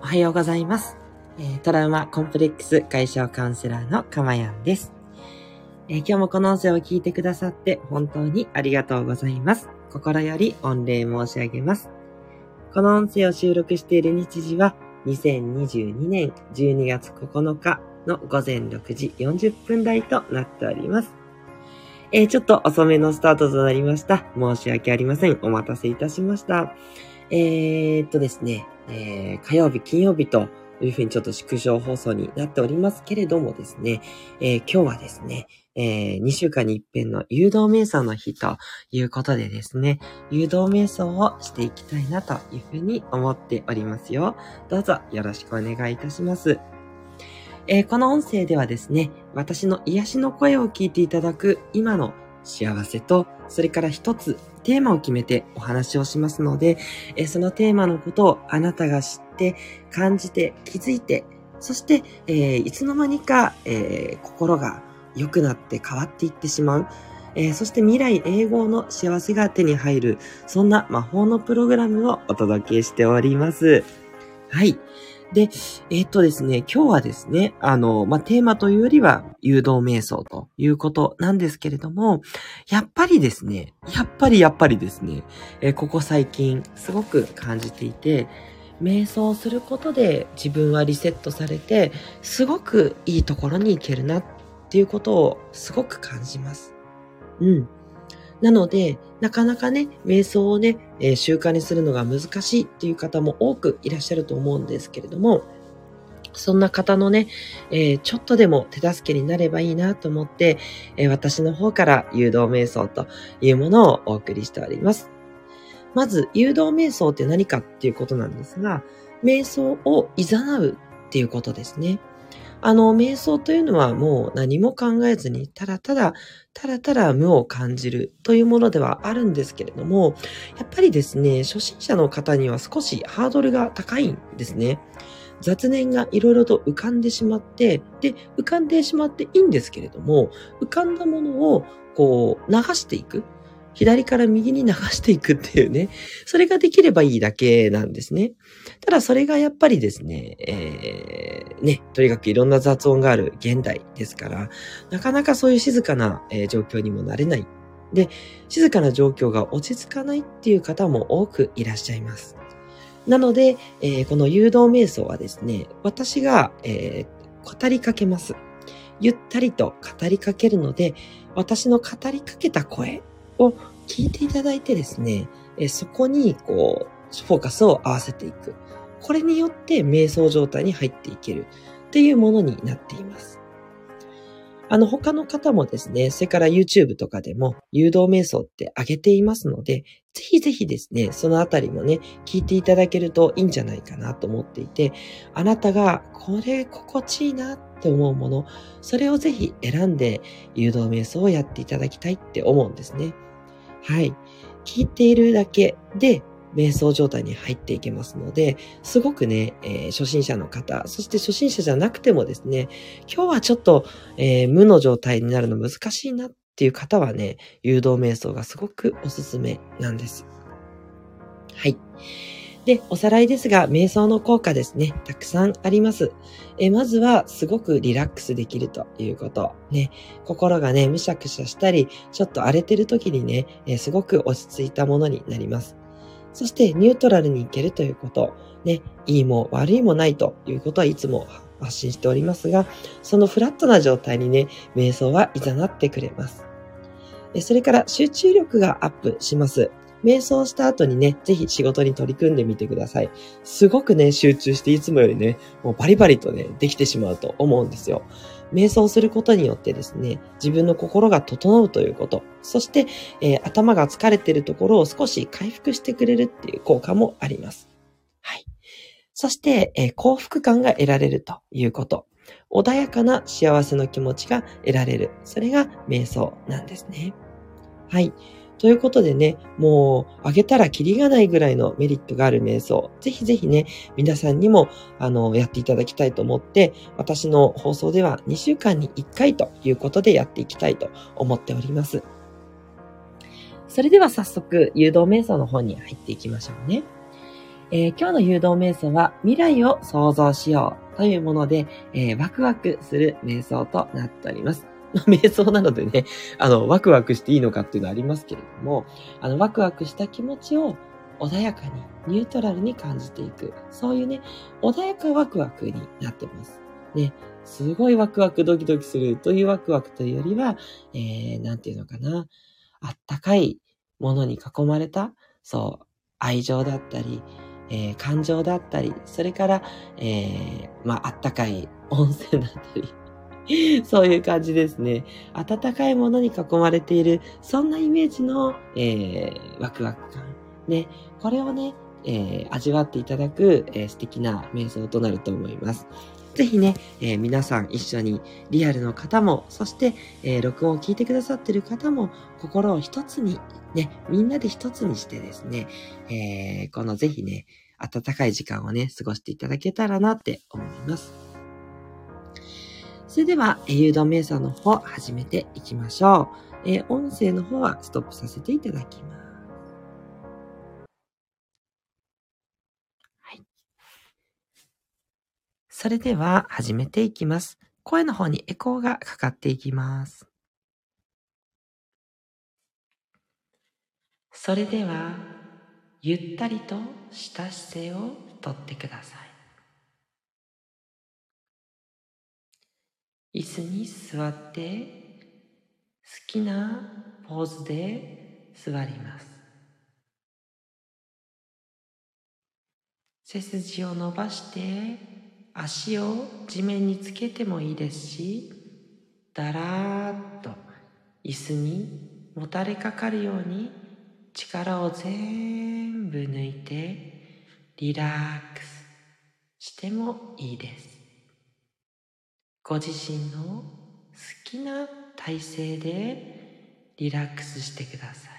おはようございます。トラウマコンプレックス解消カウンセラーのかまやんです、今日もこの音声を聞いてくださって本当にありがとうございます。心より御礼申し上げます。この音声を収録している日時は2022年12月9日の午前6時40分台となっております。えーちょっと遅めのスタートとなりました。申し訳ありません。お待たせいたしました。えー、っとですね、えー火曜日、金曜日というふうにちょっと縮小放送になっておりますけれどもですね、えー今日はですね、え2週間に一遍の誘導瞑想の日ということでですね、誘導瞑想をしていきたいなというふうに思っておりますよ。どうぞよろしくお願いいたします。えーこの音声ではですね、私の癒しの声を聞いていただく今の幸せと、それから一つテーマを決めてお話をしますので、えそのテーマのことをあなたが知って、感じて、気づいて、そして、えーいつの間にか、えー心が良くなって変わっていってしまう。えーそして未来永劫の幸せが手に入る、そんな魔法のプログラムをお届けしております。はい。で、えっ、とですね、今日はですね、あの、まあ、テーマというよりは、誘導瞑想ということなんですけれども、やっぱりですね、やっぱりやっぱりですね、えーここ最近すごく感じていて、瞑想することで自分はリセットされて、すごくいいところに行けるなっていうことをすごく感じます。うん。なので、なかなかね、瞑想をね、えー習慣にするのが難しいっていう方も多くいらっしゃると思うんですけれども、そんな方のね、えーちょっとでも手助けになればいいなと思って、えー私の方から誘導瞑想というものをお送りしております。まず、誘導瞑想って何かっていうことなんですが、瞑想を誘うっていうことですね。あの、瞑想というのはもう何も考えずに、ただただ、ただただ無を感じるというものではあるんですけれども、やっぱりですね、初心者の方には少しハードルが高いんですね。雑念がいろいろと浮かんでしまって、で、浮かんでしまっていいんですけれども、浮かんだものをこう流していく。左から右に流していくっていうね。それができればいいだけなんですね。ただそれがやっぱりですね、えー、ね、とにかくいろんな雑音がある現代ですから、なかなかそういう静かな、えー状況にもなれない。で、静かな状況が落ち着かないっていう方も多くいらっしゃいます。なので、えーこの誘導瞑想はですね、私が、えー語りかけます。ゆったりと語りかけるので、私の語りかけた声を聞いていただいてですね、えそこにこう、フォーカスを合わせていく。これによって瞑想状態に入っていけるっていうものになっています。あの、他の方もですね、それから YouTube とかでも誘導瞑想って上げていますので、ぜひぜひですね、そのあたりもね、聞いていただけるといいんじゃないかなと思っていて、あなたがこれ心地いいなって思うもの、それをぜひ選んで誘導瞑想をやっていただきたいって思うんですね。はい。聞いているだけで瞑想状態に入っていけますので、すごくね、えー初心者の方、そして初心者じゃなくてもですね、今日はちょっと、えー無の状態になるの難しいなっていう方はね、誘導瞑想がすごくおすすめなんです。はい。で、おさらいですが、瞑想の効果ですね、たくさんあります。えまずは、すごくリラックスできるということ。ね、心がね、むしゃくしゃしたり、ちょっと荒れてる時にね、えすごく落ち着いたものになります。そして、ニュートラルにいけるということ。ね、いいも悪いもないということはいつも発信しておりますが、そのフラットな状態にね、瞑想は誘ってくれます。それから集中力がアップします。瞑想した後にね、ぜひ仕事に取り組んでみてください。すごくね、集中していつもよりね、もうバリバリとね、できてしまうと思うんですよ。瞑想することによってですね、自分の心が整うということ、そして、えー頭が疲れているところを少し回復してくれるっていう効果もあります。はい。そして、えー幸福感が得られるということ。穏やかな幸せの気持ちが得られる。それが瞑想なんですね。はい。ということでね、もう、あげたらキリがないぐらいのメリットがある瞑想。ぜひぜひね、皆さんにも、あの、やっていただきたいと思って、私の放送では2週間に1回ということでやっていきたいと思っております。それでは早速、誘導瞑想の方に入っていきましょうね。えー、今日の誘導瞑想は未来を想像しようというもので、えー、ワクワクする瞑想となっております。瞑想なのでね、あの、ワクワクしていいのかっていうのはありますけれども、あの、ワクワクした気持ちを穏やかに、ニュートラルに感じていく。そういうね、穏やかワクワクになってます。ね、すごいワクワクドキドキするというワクワクというよりは、えー、なんていうのかな。あったかいものに囲まれた、そう、愛情だったり、えー、感情だったり、それから、えー、まあ、あったかい温泉だったり、そういう感じですね。温かいものに囲まれている、そんなイメージの、えー、ワクワク感。ね、これをね、えー、味わっていただく、えー、素敵な瞑想となると思います。ぜひね、えー、皆さん一緒にリアルの方も、そして、えー、録音を聞いてくださっている方も、心を一つに、ね、みんなで一つにしてですね、えー、このぜひね、暖かい時間をね、過ごしていただけたらなって思います。それでは、え誘導瞑想の方、始めていきましょう。え音声の方はストップさせていただきます。はいそれでは始めていきます。声の方にエコーがかかっていきます。それでは、ゆったりとした姿勢をとってください。椅子に座って好きなポーズで座ります。背筋を伸ばして足を地面につけてもいいですしだらーっと椅子にもたれかかるように力を全部抜いてリラックスしてもいいですご自身の好きな体勢でリラックスしてください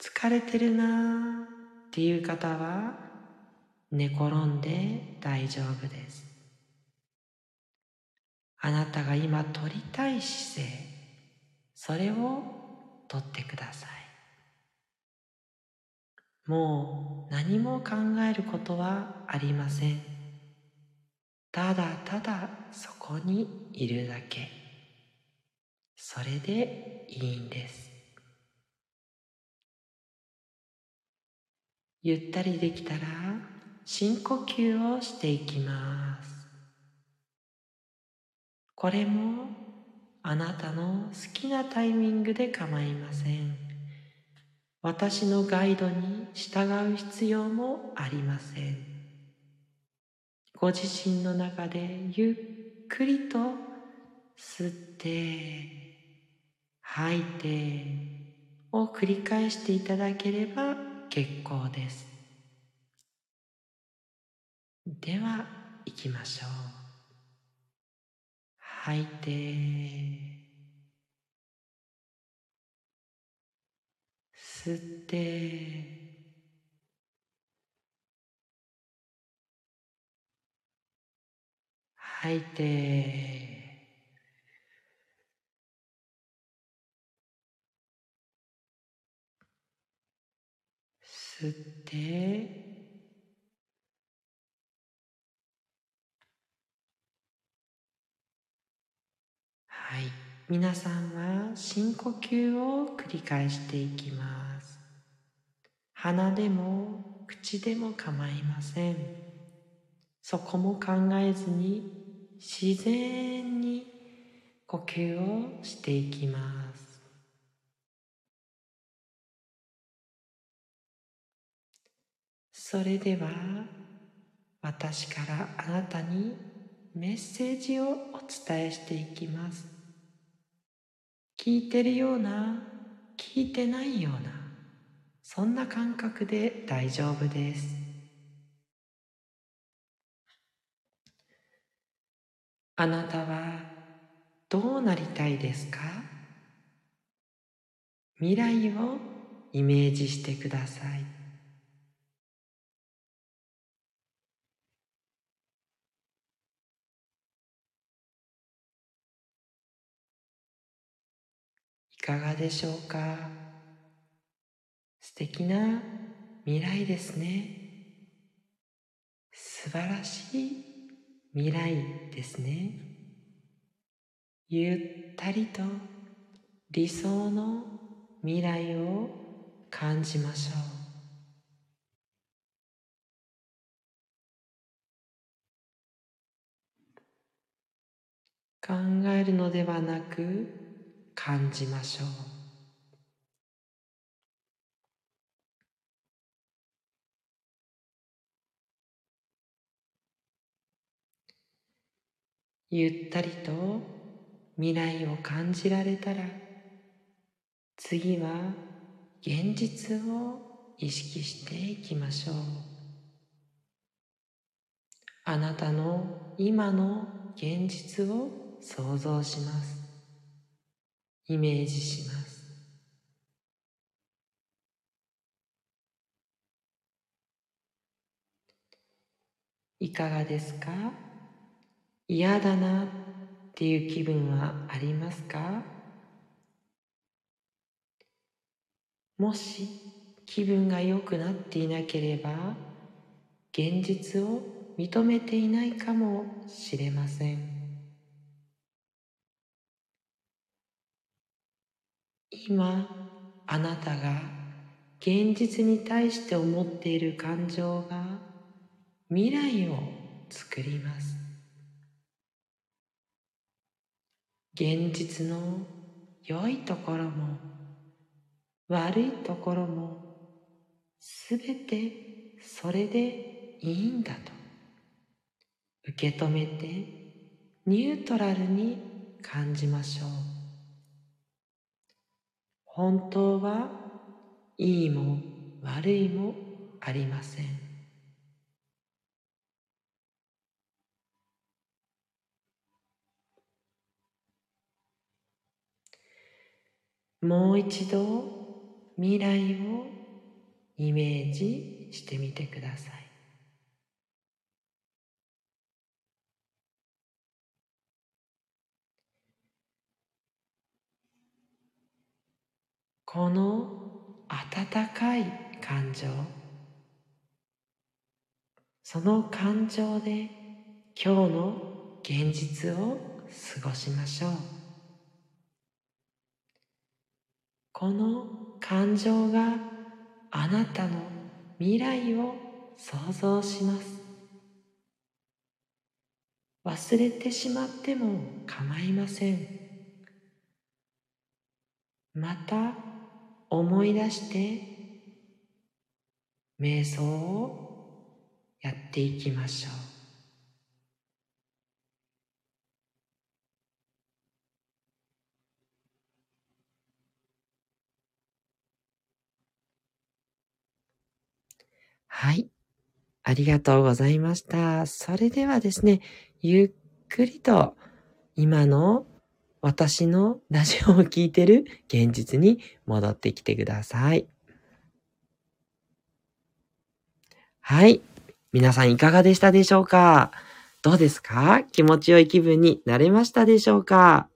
疲れてるなーっていう方は寝転んで大丈夫です。あなたが今取りたい姿勢、それをとってください。もう何も考えることはありません。ただただそこにいるだけ。それでいいんです。ゆったりできたら深呼吸をしていきますこれもあなたの好きなタイミングで構いません私のガイドに従う必要もありませんご自身の中でゆっくりと吸って吐いてを繰り返していただければ結構です。では行きましょう。吐いて吸って吐いて吸ってはい。皆さんは深呼吸を繰り返していきます。鼻でも口でも構いません。そこも考えずに自然に呼吸をしていきます。それでは私からあなたにメッセージをお伝えしていきます。聞いてるような聞いてないようなそんな感覚で大丈夫ですあなたはどうなりたいですか？未来をイメージしてください。いかがでしょうか？素敵な未来ですね。素晴らしい。未来ですね。ゆったりと理想の未来を感じましょう。考えるのではなく感じましょうゆったりと未来を感じられたら次は現実を意識していきましょう。あなたの今の現実を想像します。イメージします。いかがですか？嫌だなっていう気分はありますか？もし気分が良くなっていなければ現実を認めていないかもしれません。今あなたが現実に対して思っている感情が未来を作ります。現実の良いところも悪いところもすべてそれでいいんだと。受け止めてニュートラルに感じましょう。本当はいいも悪いもありません。もう一度未来をイメージしてみてください。この温かい感情。その感情で今日の現実を過ごしましょう。この感情があなたの未来を想像します。忘れてしまっても構いません。また思い出して瞑想をやっていきましょう。はい。ありがとうございました。それではですね、ゆっくりと今の私のラジオを聴いてる現実に戻ってきてください。はい。皆さんいかがでしたでしょうか？どうですか？気持ちよい気分になれましたでしょうか？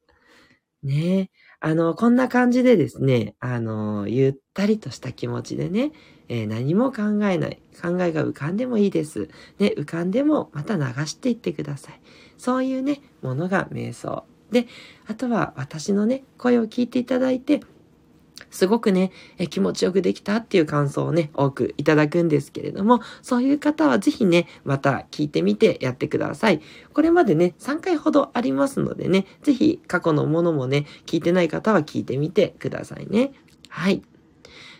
ねあの、こんな感じでですね、あの、ゆったりとした気持ちでね、えー、何も考えない。考えが浮かんでもいいです。ね、浮かんでもまた流していってください。そういうね、ものが瞑想で、あとは私のね、声を聞いていただいて、すごくね、え気持ちよくできたっていう感想をね、多くいただくんですけれども、そういう方はぜひね、また聞いてみてやってください。これまでね、3回ほどありますのでね、ぜひ過去のものもね、聞いてない方は聞いてみてくださいね。はい。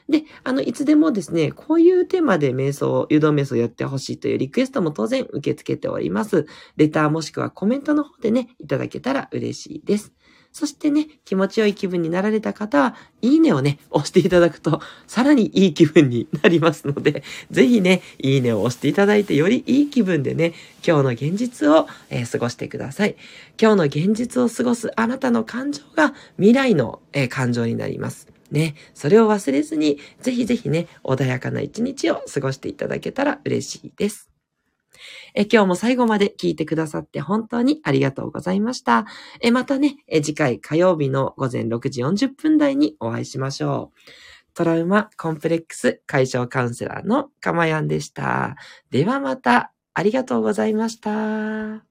で、あの、いつでもですね、こういうテーマで瞑想、誘導瞑想をやってほしいというリクエストも当然受け付けております。レターもしくはコメントの方でね、いただけたら嬉しいです。そしてね、気持ちよい気分になられた方は、いいねをね、押していただくと、さらにいい気分になりますので、ぜひね、いいねを押していただいて、よりいい気分でね、今日の現実を、えー、過ごしてください。今日の現実を過ごすあなたの感情が未来の、えー、感情になります。ね、それを忘れずに、ぜひぜひね、穏やかな一日を過ごしていただけたら嬉しいです。え今日も最後まで聞いてくださって本当にありがとうございました。えまたねえ、次回火曜日の午前6時40分台にお会いしましょう。トラウマコンプレックス解消カウンセラーのかまやんでした。ではまた、ありがとうございました。